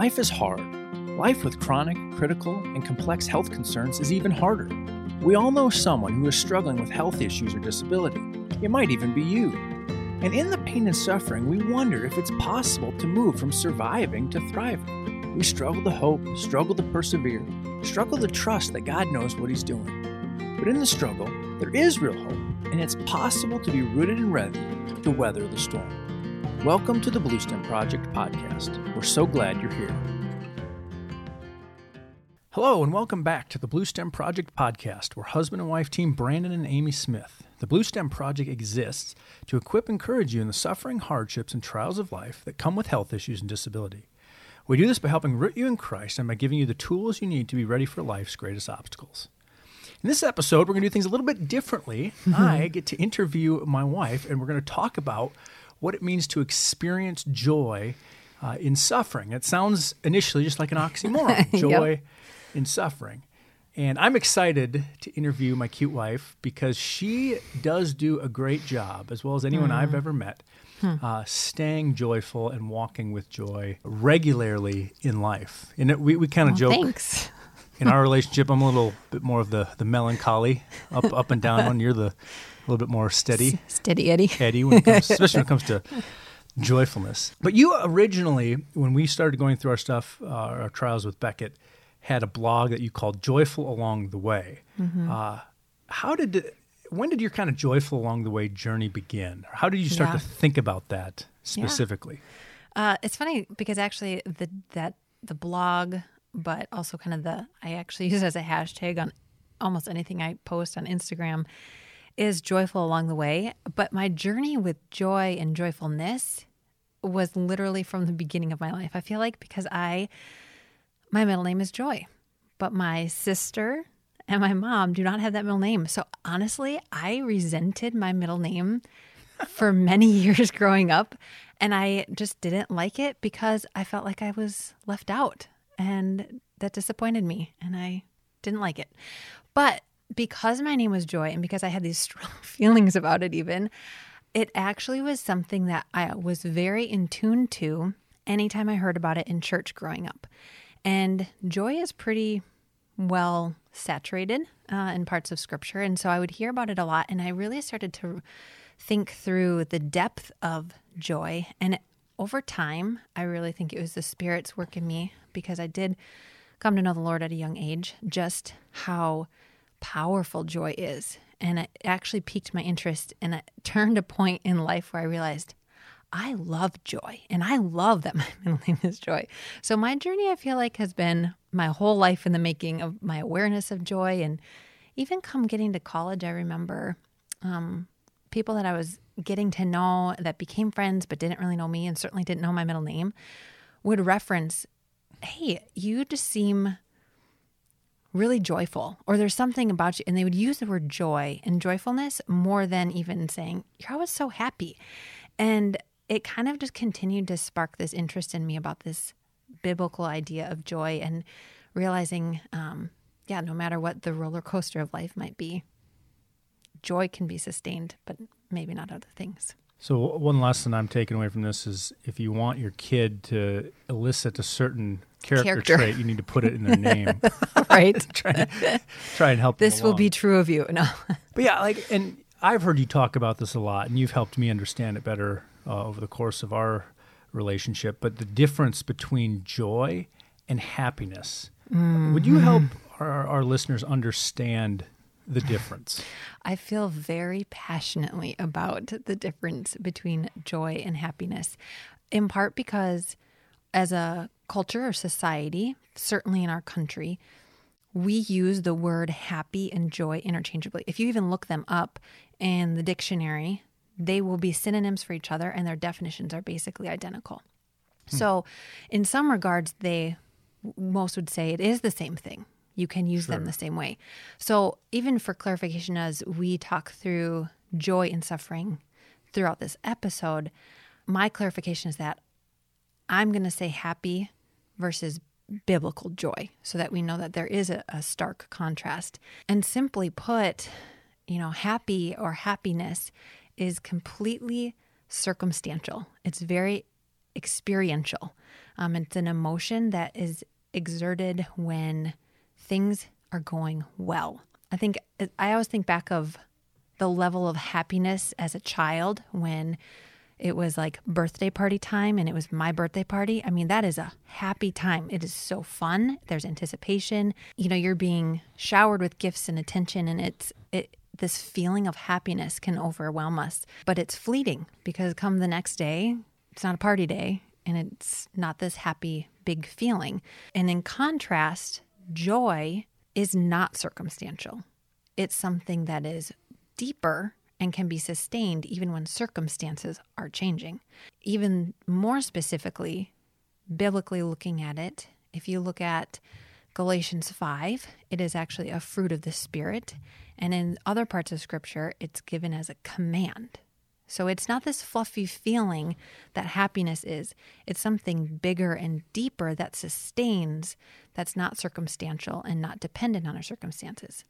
Life is hard. Life with chronic, critical, and complex health concerns is even harder. We all know someone who is struggling with health issues or disability. It might even be you. And in the pain and suffering, we wonder if it's possible to move from surviving to thriving. We struggle to hope, struggle to persevere, struggle to trust that God knows what He's doing. But in the struggle, there is real hope, and it's possible to be rooted and ready to weather the storm. Welcome to the Bluestem Project podcast. We're so glad you're here. Hello, and welcome back to the Bluestem Project podcast, where husband and wife team Brandon and Amy Smith. The Bluestem Project exists to equip and encourage you in the suffering, hardships, and trials of life that come with health issues and disability. We do this by helping root you in Christ and by giving you the tools you need to be ready for life's greatest obstacles. In this episode, we're going to do things a little bit differently. Mm-hmm. I get to interview my wife, and we're going to talk about what it means to experience joy uh, in suffering. It sounds initially just like an oxymoron joy Yep. in suffering. And I'm excited to interview my cute wife because she does do a great job, as well as anyone I've ever met, uh, staying joyful and walking with joy regularly in life. And it, we, we kind of joke Thanks. in our relationship. I'm a little bit more of the, the melancholy, up up and down one. You're the a little bit more steady. Steady Eddie. Eddie, when it comes, especially when it comes to joyfulness. But you originally, when we started going through our stuff, uh, our trials with Beckett, had a blog that you called "Joyful Along the Way." Uh, how did when did your kind of joyful along the way journey begin? How did you start Yeah. to think about that specifically? Uh, it's funny because actually the that the blog, but also kind of the I actually use it as a hashtag on almost anything I post on Instagram is joyful along the way. But my journey with joy and joyfulness was literally from the beginning of my life. I feel like because I my middle name is Joy, but my sister and my mom do not have that middle name. So honestly, I resented my middle name for many years growing up. And I just didn't like it because I felt like I was left out. And that disappointed me. And I didn't like it. But because my name was Joy and because I had these strong feelings about it, even, it actually was something that I was very in tune to anytime I heard about it in church growing up. And joy is pretty well saturated uh, in parts of scripture. And so I would hear about it a lot. And I really started to think through the depth of joy. And over time, I really think it was the Spirit's work in me because I did come to know the Lord at a young age, just how powerful joy is. And it actually piqued my interest. And it turned a point in life where I realized I love joy and I love that my middle name is Joy. So my journey, I feel like, has been my whole life in the making of my awareness of joy. And even come getting to college, I remember um, people that I was getting to know that became friends but didn't really know me and certainly didn't know my middle name would reference, hey, you just seem really joyful or there's something about you and they would use the word joy and joyfulness more than even saying you're always so happy. And it kind of just continued to spark this interest in me about this biblical idea of joy and realizing um, yeah no matter what the roller coaster of life might be joy can be sustained but maybe not other things So one lesson I'm taking away from this is if you want your kid to elicit a certain character, Character. trait, you need to put it in their name. right try, try and help. them this will be true of you no But yeah, like, and I've heard you talk about this a lot, and you've helped me understand it better uh, over the course of our relationship. But the difference between joy and happiness. Would you help our, our listeners understand the difference? I feel very passionately about the difference between joy and happiness, in part because as a culture or society, certainly in our country, we use the word happy and joy interchangeably. If you even look them up in the dictionary, they will be synonyms for each other and their definitions are basically identical. Hmm. So, in some regards, they most would say it is the same thing. You can use them the same way. So, even for clarification, as we talk through joy and suffering throughout this episode, my clarification is that I'm going to say happy versus biblical joy so that we know that there is a, a stark contrast. And simply put, you know, happy or happiness is completely circumstantial. It's very experiential. Um, it's an emotion that is exerted when things are going well. I think I always think back of the level of happiness as a child when it was like birthday party time and it was my birthday party. I mean, that is a happy time. It is so fun. There's anticipation. You know, you're being showered with gifts and attention and it's it this feeling of happiness can overwhelm us, but it's fleeting because come the next day, it's not a party day and it's not this happy big feeling. And in contrast, joy is not circumstantial. It's something that is deeper and can be sustained even when circumstances are changing. Even more specifically, biblically looking at it, if you look at Galatians 5, it is actually a fruit of the Spirit. And in other parts of Scripture, it's given as a command. So it's not this fluffy feeling that happiness is. It's something bigger and deeper that sustains, that's not circumstantial and not dependent on our circumstances.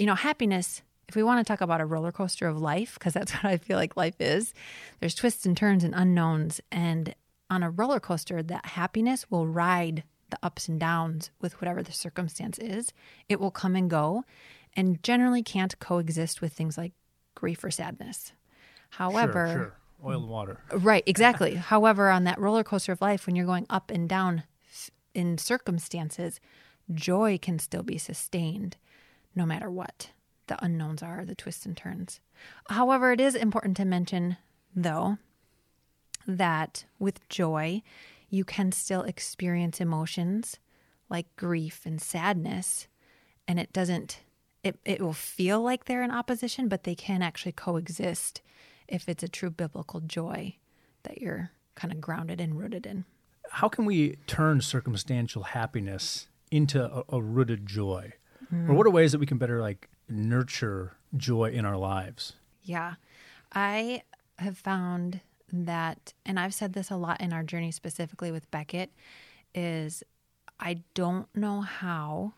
You know, happiness if we want to talk about a roller coaster of life, because that's what I feel like life is, there's twists and turns and unknowns. And on a roller coaster, that happiness will ride the ups and downs with whatever the circumstance is. It will come and go and generally can't coexist with things like grief or sadness. However, sure, sure. oil and water. Right, exactly. However, on that roller coaster of life, when you're going up and down in circumstances, joy can still be sustained no matter what the unknowns are, the twists and turns. However, it is important to mention, though, that with joy, you can still experience emotions like grief and sadness, and it doesn't, it, it will feel like they're in opposition, but they can actually coexist if it's a true biblical joy that you're kind of grounded and rooted in. How can we turn circumstantial happiness into a, a rooted joy? Mm. Or what are ways that we can better like nurture joy in our lives? Yeah. I have found that, and I've said this a lot in our journey specifically with Beckett, is I don't know how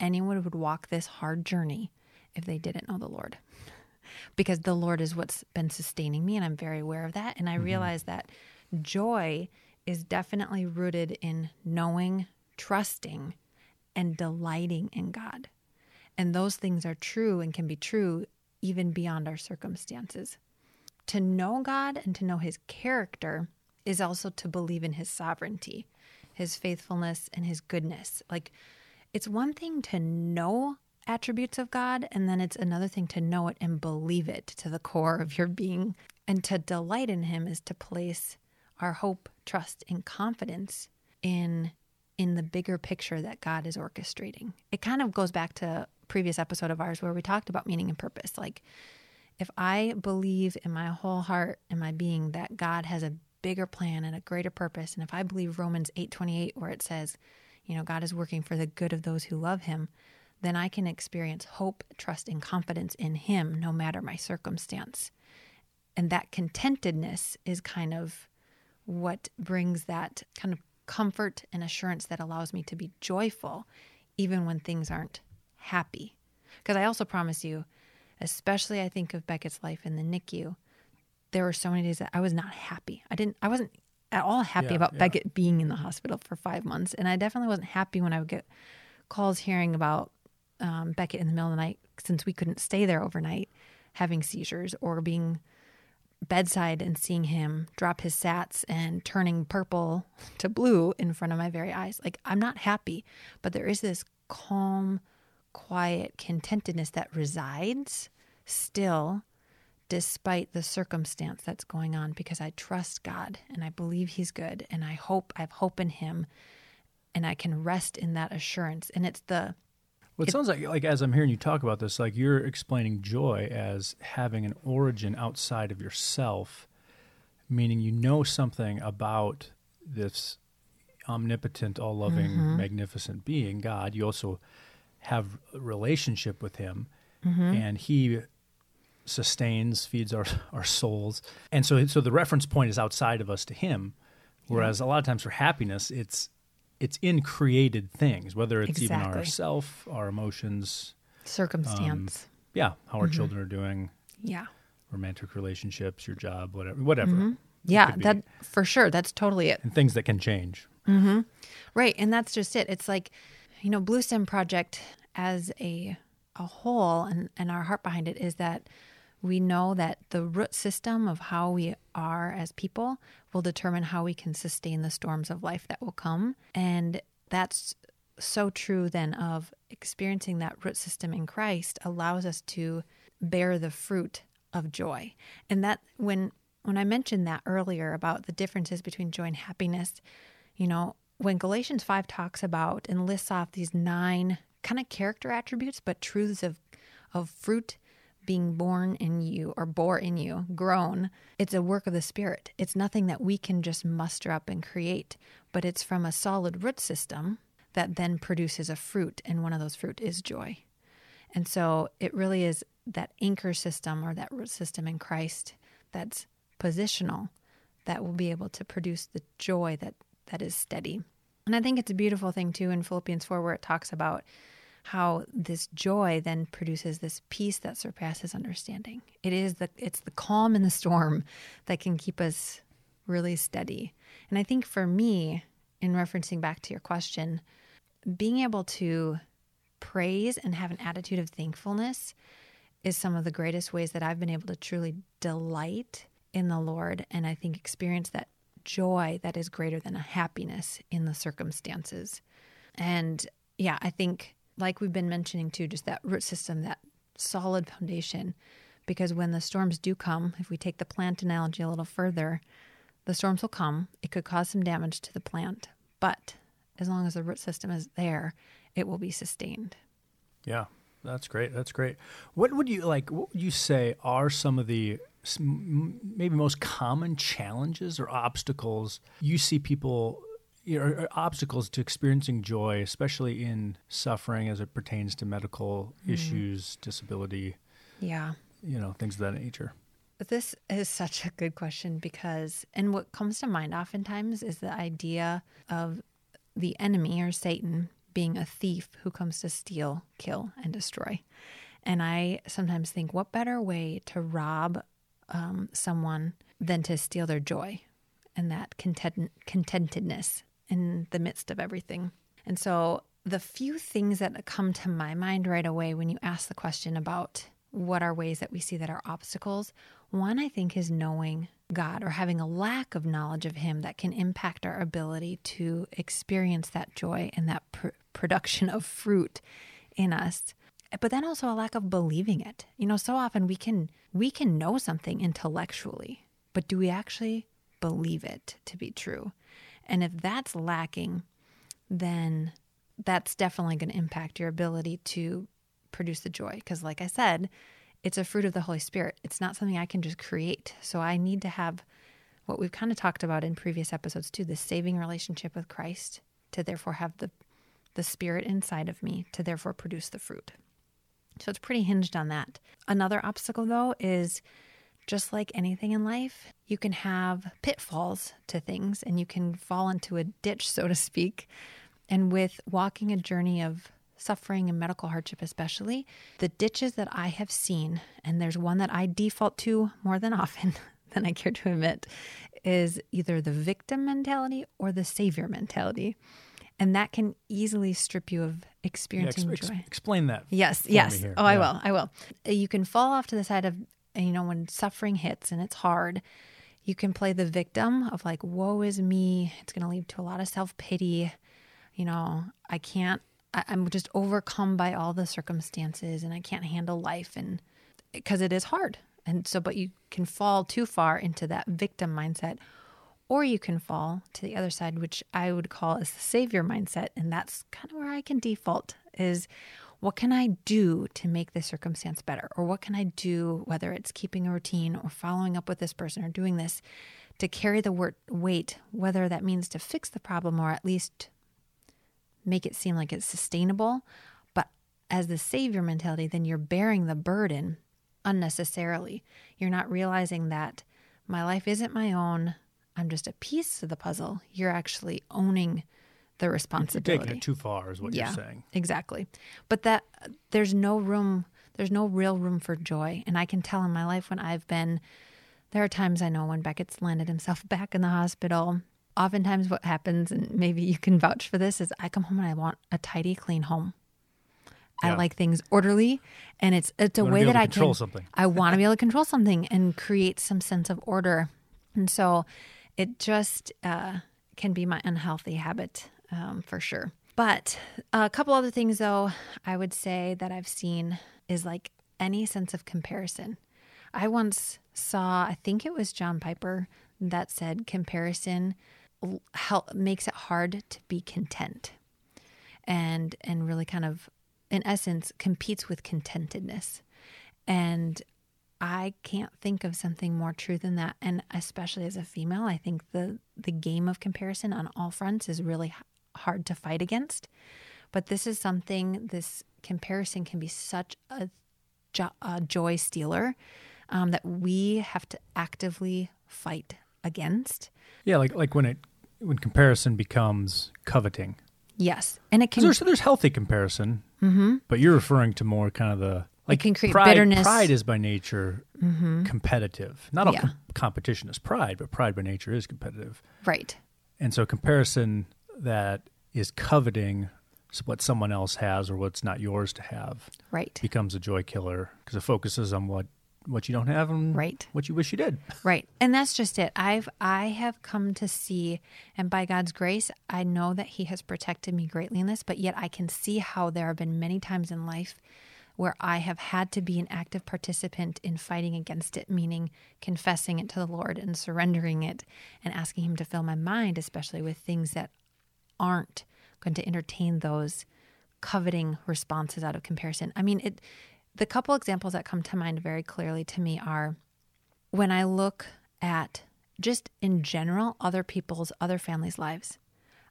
anyone would walk this hard journey if they didn't know the Lord. Because the Lord is what's been sustaining me, and I'm very aware of that. And I mm-hmm. realize that joy is definitely rooted in knowing, trusting, and delighting in God. And those things are true and can be true even beyond our circumstances. To know God and to know his character is also to believe in his sovereignty, his faithfulness, and his goodness. Like, it's one thing to know attributes of God, and then it's another thing to know it and believe it to the core of your being. And to delight in him is to place our hope, trust, and confidence in in the bigger picture that God is orchestrating. It kind of goes back to previous episode of ours where we talked about meaning and purpose. Like, if I believe in my whole heart and my being that God has a bigger plan and a greater purpose, and if I believe Romans 8:28 where it says, you know, God is working for the good of those who love him, then I can experience hope, trust and confidence in him no matter my circumstance. And that contentedness is kind of what brings that kind of comfort and assurance that allows me to be joyful even when things aren't happy. Because I also promise you, especially I think of Beckett's life in the NICU, there were so many days that I was not happy. I didn't, I wasn't at all happy yeah, about yeah. Beckett being in the hospital for five months. And I definitely wasn't happy when I would get calls hearing about um, Beckett in the middle of the night since we couldn't stay there overnight having seizures or being bedside and seeing him drop his sats and turning purple to blue in front of my very eyes. Like, I'm not happy, but there is this calm, quiet contentedness that resides still despite the circumstance that's going on because I trust God and I believe He's good and I hope I have hope in Him and I can rest in that assurance. And it's the well, it, it sounds like like as I'm hearing you talk about this, like you're explaining joy as having an origin outside of yourself, meaning you know something about this omnipotent, all loving, mm-hmm. magnificent being, God. You also have a relationship with him mm-hmm. and he sustains feeds our our souls and so so the reference point is outside of us to him whereas yeah. a lot of times for happiness it's it's in created things whether it's exactly. even ourself our emotions circumstance um, yeah how our mm-hmm. children are doing yeah romantic relationships your job whatever whatever mm-hmm. Yeah, that for sure. That's totally it. and things that can change. Right, and that's just it. It's like, you know, Bluestem Project as a a whole, and and our heart behind it is that we know that the root system of how we are as people will determine how we can sustain the storms of life that will come, and that's so true. Then of experiencing that root system in Christ allows us to bear the fruit of joy, and that when when I mentioned that earlier about the differences between joy and happiness, you know, when Galatians 5 talks about and lists off these nine kind of character attributes, but truths of, of fruit being born in you or bore in you, grown, it's a work of the Spirit. It's nothing that we can just muster up and create, but it's from a solid root system that then produces a fruit. And one of those fruit is joy. And so it really is that anchor system or that root system in Christ that's positional that will be able to produce the joy that that is steady. And I think it's a beautiful thing too in Philippians 4 where it talks about how this joy then produces this peace that surpasses understanding. It is the it's the calm in the storm that can keep us really steady. And I think for me, in referencing back to your question, being able to praise and have an attitude of thankfulness is some of the greatest ways that I've been able to truly delight in the Lord and I think experience that joy that is greater than a happiness in the circumstances. And yeah, I think like we've been mentioning too, just that root system, that solid foundation. Because when the storms do come, if we take the plant analogy a little further, the storms will come. It could cause some damage to the plant, but as long as the root system is there, it will be sustained. Yeah, that's great. That's great. What would you like? What would you say are some of the maybe most common challenges or obstacles you see people? You know, or obstacles to experiencing joy, especially in suffering as it pertains to medical issues, disability, Yeah. you know, things of that nature. This is such a good question because, and what comes to mind oftentimes is the idea of the enemy or Satan being a thief who comes to steal, kill, and destroy. And I sometimes think, what better way to rob um, someone than to steal their joy and that content- contentedness in the midst of everything? And so, the few things that come to my mind right away when you ask the question about what are ways that we see that are obstacles, one I think is knowing God or having a lack of knowledge of Him that can impact our ability to experience that joy and that pr- production of fruit in us but then also a lack of believing it you know so often we can we can know something intellectually but do we actually believe it to be true and if that's lacking then that's definitely going to impact your ability to produce the joy. Because like i said it's a fruit of the holy spirit. It's not something i can just create. So i need to have what we've kind of talked about in previous episodes too the saving relationship with christ to therefore have the the spirit inside of me to therefore produce the fruit. So it's pretty hinged on that. Another obstacle, though, is just like anything in life, you can have pitfalls to things and you can fall into a ditch, so to speak. And with walking a journey of suffering and medical hardship, especially, the ditches that I have seen, and there's one that I default to more than often than I care to admit, is either the victim mentality or the savior mentality. And that can easily strip you of experiencing ex- ex- joy. explain that. Yes, yes. Oh, I will. I will. You can fall off to the side of, you know, when suffering hits and it's hard, you can play the victim of like, woe is me. It's going to lead to a lot of self pity. You know, I can't, I, I'm just overcome by all the circumstances and I can't handle life. And because it is hard. And so, but you can fall too far into that victim mindset, or you can fall to the other side, which I would call as the savior mindset. And that's kind of where I can default is what can I do to make this circumstance better? Or what can I do, whether it's keeping a routine or following up with this person or doing this to carry the weight, whether that means to fix the problem or at least make it seem like it's sustainable. But as the savior mentality, then you're bearing the burden unnecessarily. You're not realizing that my life isn't my own. I'm just a piece of the puzzle. You're actually owning the You're responsibility. taking it too far, is what yeah, you're saying. exactly. But that there's no room, there's no real room for joy. And I can tell in my life when I've been There are times I know when Beckett's landed himself back in the hospital. Oftentimes, what happens, and maybe you can vouch for this, is I come home and I want a tidy, clean home. I like things orderly, and it's it's a way that I control can. something. I want to be able to control something and create some sense of order, and so it just uh, can be my unhealthy habit um, for sure. But a couple other things, though, I would say that I've seen is like any sense of comparison. I once saw, I think it was John Piper that said comparison help makes it hard to be content and and really kind of in essence competes with contentedness and i can't think of something more true than that and especially as a female i think the the game of comparison on all fronts is really hard to fight against but this is something this comparison can be such a, jo- a joy stealer um, that we have to actively fight against Yeah, like like when it when comparison becomes coveting. yes and it can there's there's healthy comparison, mm-hmm. but you're referring to more kind of the like it can create pride, bitterness. Pride is by nature competitive. Not all Yeah. com- competition is pride, but pride by nature is competitive. right And so comparison that is coveting what someone else has or what's not yours to have right becomes a joy killer because it focuses on what what you don't have and Right. what you wish you did. Right. And that's just it. I've I have come to see and by God's grace, I know that he has protected me greatly in this, but yet I can see how there have been many times in life where I have had to be an active participant in fighting against it, meaning confessing it to the Lord and surrendering it and asking him to fill my mind especially with things that aren't going to entertain those coveting responses out of comparison. I mean, it the couple examples that come to mind very clearly to me are when I look at just in general other people's other families' lives,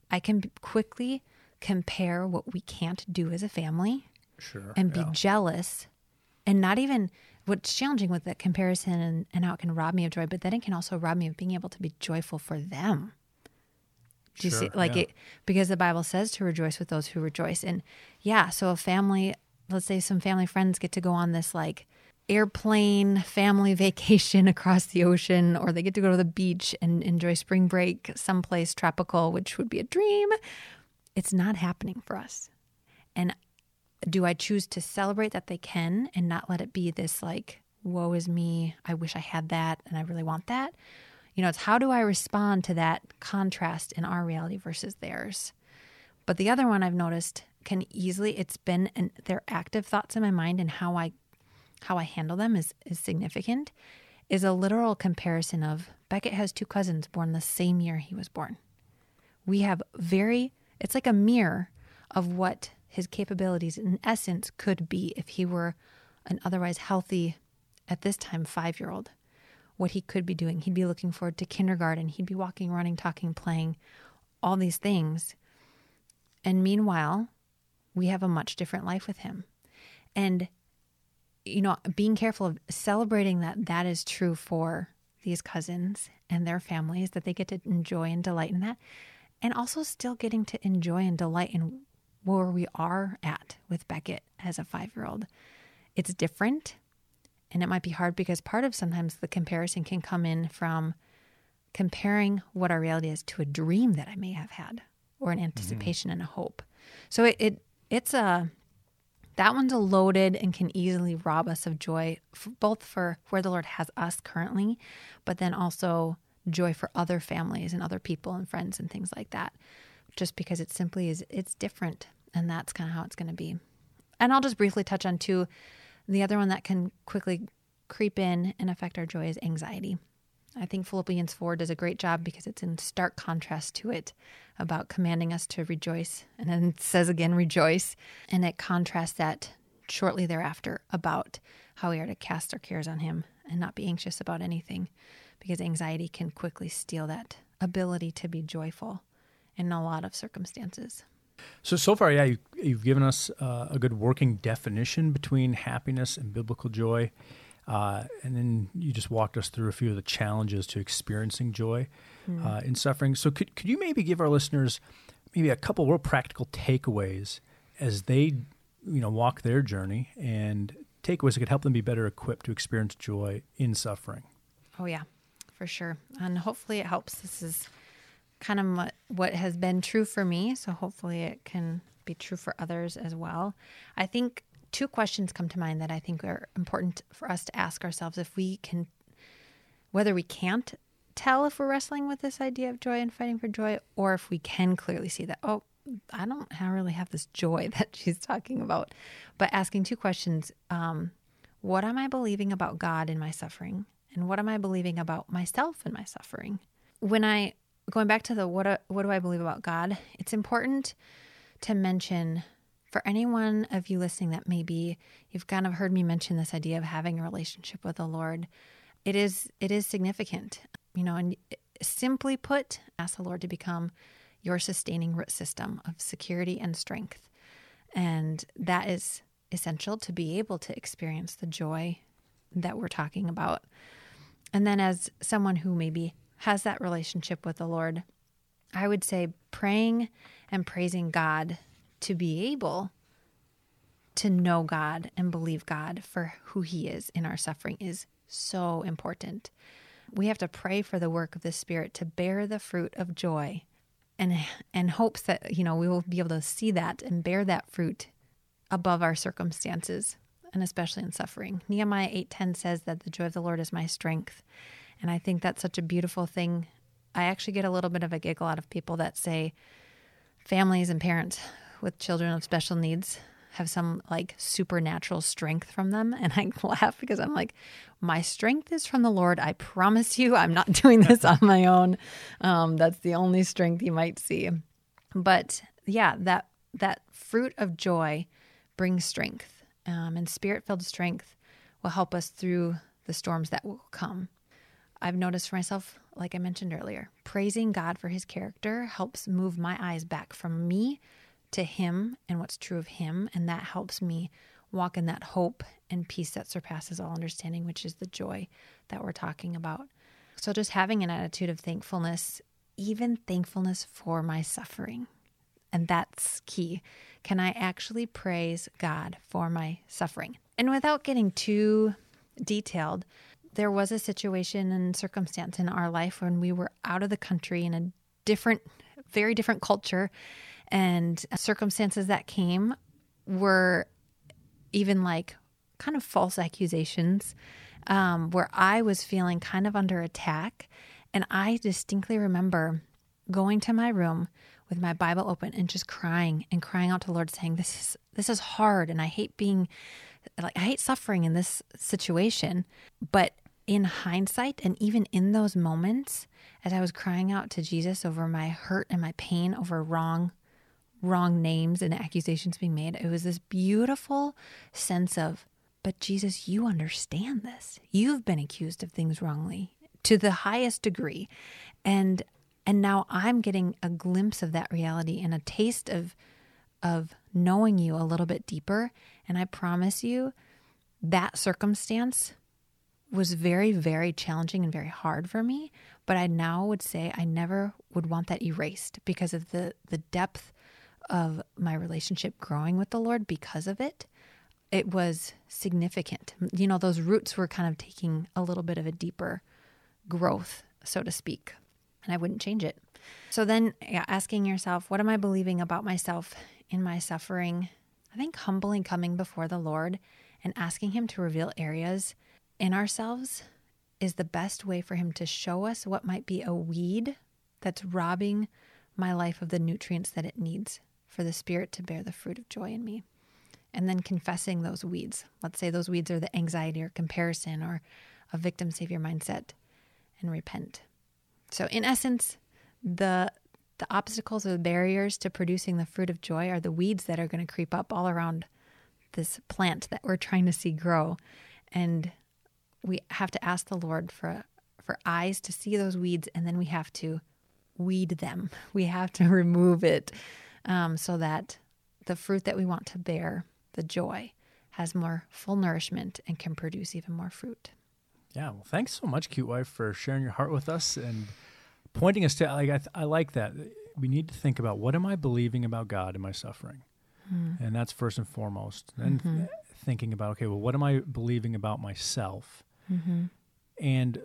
I can quickly compare what we can't do as a family Sure. and be jealous and not even what's challenging with that comparison and, and how it can rob me of joy, but then it can also rob me of being able to be joyful for them. Do you see like yeah. it because the Bible says to rejoice with those who rejoice. And yeah, so a family, let's say some family friends get to go on this like airplane family vacation across the ocean, or they get to go to the beach and enjoy spring break someplace tropical, which would be a dream. It's not happening for us. And do I choose to celebrate that they can and not let it be this like, woe is me, I wish I had that and I really want that? You know, it's how do I respond to that contrast in our reality versus theirs? But the other one I've noticed can easily it's been and they're active thoughts in my mind and how I how I handle them is is significant is a literal comparison of Beckett has two cousins born the same year he was born. We have very it's like a mirror of what his capabilities in essence could be if he were an otherwise healthy at this time 5-year-old what he could be doing. He'd be looking forward to kindergarten. He'd be walking, running, talking, playing, all these things. And meanwhile, we have a much different life with him. And, you know, being careful of celebrating that that is true for these cousins and their families, that they get to enjoy and delight in that. And also still getting to enjoy and delight in where we are at with Beckett as a five year old. It's different and it might be hard because part of sometimes the comparison can come in from comparing what our reality is to a dream that I may have had or an mm-hmm. anticipation and a hope. So it, it it's a that one's a loaded and can easily rob us of joy both for where the Lord has us currently, but then also joy for other families and other people and friends and things like that. Just because it simply is it's different and that's kind of how it's going to be. And I'll just briefly touch on two the other one that can quickly creep in and affect our joy is anxiety. I think Philippians 4 does a great job because it's in stark contrast to it about commanding us to rejoice. And then it says again, rejoice. And it contrasts that shortly thereafter about how we are to cast our cares on Him and not be anxious about anything because anxiety can quickly steal that ability to be joyful in a lot of circumstances. So so far, yeah, you, you've given us uh, a good working definition between happiness and biblical joy, uh, and then you just walked us through a few of the challenges to experiencing joy uh, in suffering. So could could you maybe give our listeners maybe a couple real practical takeaways as they you know walk their journey and takeaways that could help them be better equipped to experience joy in suffering? Oh, yeah. for sure. And hopefully it helps. This is kind of what, what has been true for me. So hopefully it can be true for others as well. I think two questions come to mind that I think are important for us to ask ourselves if we can, whether we can't tell if we're wrestling with this idea of joy and fighting for joy, or if we can clearly see that, oh, I don't really have this joy that she's talking about. But asking two questions um, What am I believing about God in my suffering? And what am I believing about myself in my suffering? When I, going back to the what, uh, what do I believe about God, it's important to mention for anyone of you listening that maybe you've kind of heard me mention this idea of having a relationship with the Lord, it is it is significant, you know, and simply put, ask the Lord to become your sustaining root system of security and strength. And that is essential to be able to experience the joy that we're talking about. And then, as someone who maybe has that relationship with the Lord, I would say praying and praising God to be able to know God and believe God for who He is in our suffering is so important. We have to pray for the work of the Spirit to bear the fruit of joy and and hopes that you know we will be able to see that and bear that fruit above our circumstances and especially in suffering. Nehemiah 8:10 says that the joy of the Lord is my strength. And I think that's such a beautiful thing. I actually get a little bit of a giggle out of people that say families and parents with children of special needs have some like supernatural strength from them. And I laugh because I'm like, my strength is from the Lord. I promise you, I'm not doing this on my own. Um, that's the only strength you might see. But yeah, that that fruit of joy brings strength, um, and spirit filled strength will help us through the storms that will come. I've noticed for myself, like I mentioned earlier, praising God for his character helps move my eyes back from me to Him and what's true of Him. And that helps me walk in that hope and peace that surpasses all understanding, which is the joy that we're talking about. So, just having an attitude of thankfulness, even thankfulness for my suffering. And that's key. Can I actually praise God for my suffering? And without getting too detailed, there was a situation and circumstance in our life when we were out of the country in a different, very different culture and circumstances that came were even like kind of false accusations um, where I was feeling kind of under attack. And I distinctly remember going to my room with my Bible open and just crying and crying out to the Lord, saying, "This is this is hard, and I hate being like I hate suffering in this situation." But in hindsight, and even in those moments, as I was crying out to Jesus over my hurt and my pain over wrong wrong names and accusations being made. It was this beautiful sense of, but Jesus, you understand this. You've been accused of things wrongly to the highest degree. And and now I'm getting a glimpse of that reality and a taste of of knowing you a little bit deeper. And I promise you that circumstance was very, very challenging and very hard for me. But I now would say I never would want that erased because of the the depth of my relationship growing with the Lord because of it, it was significant. You know, those roots were kind of taking a little bit of a deeper growth, so to speak, and I wouldn't change it. So then yeah, asking yourself, what am I believing about myself in my suffering? I think humbly coming before the Lord and asking Him to reveal areas in ourselves is the best way for Him to show us what might be a weed that's robbing my life of the nutrients that it needs for the Spirit to bear the fruit of joy in me. And then confessing those weeds. Let's say those weeds are the anxiety or comparison or a victim savior mindset and repent. So, in essence, the the obstacles or the barriers to producing the fruit of joy are the weeds that are going to creep up all around this plant that we're trying to see grow. And we have to ask the Lord for for eyes to see those weeds and then we have to weed them. We have to remove it um, so that the fruit that we want to bear, the joy, has more full nourishment and can produce even more fruit. Yeah, well, thanks so much, cute wife, for sharing your heart with us and pointing us to. Like, I, I like that. We need to think about what am I believing about God in my suffering, mm. and that's first and foremost. And mm-hmm. thinking about okay, well, what am I believing about myself? Mm-hmm. And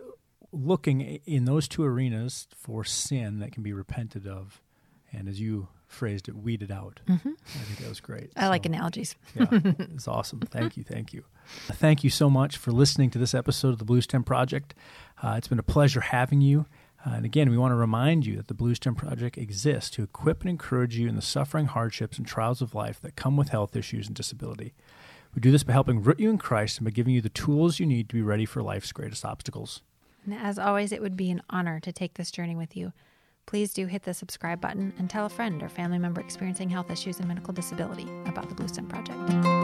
looking in those two arenas for sin that can be repented of, and as you phrased it, weeded out. Mm-hmm. I think that was great. I so, like analogies. yeah, it's awesome. Thank you. Thank you. Thank you so much for listening to this episode of the Blue Bluestem Project. Uh, it's been a pleasure having you. Uh, and again, we want to remind you that the Blue Bluestem Project exists to equip and encourage you in the suffering, hardships, and trials of life that come with health issues and disability. We do this by helping root you in Christ and by giving you the tools you need to be ready for life's greatest obstacles. And as always, it would be an honor to take this journey with you. Please do hit the subscribe button and tell a friend or family member experiencing health issues and medical disability about the Bluestem Project.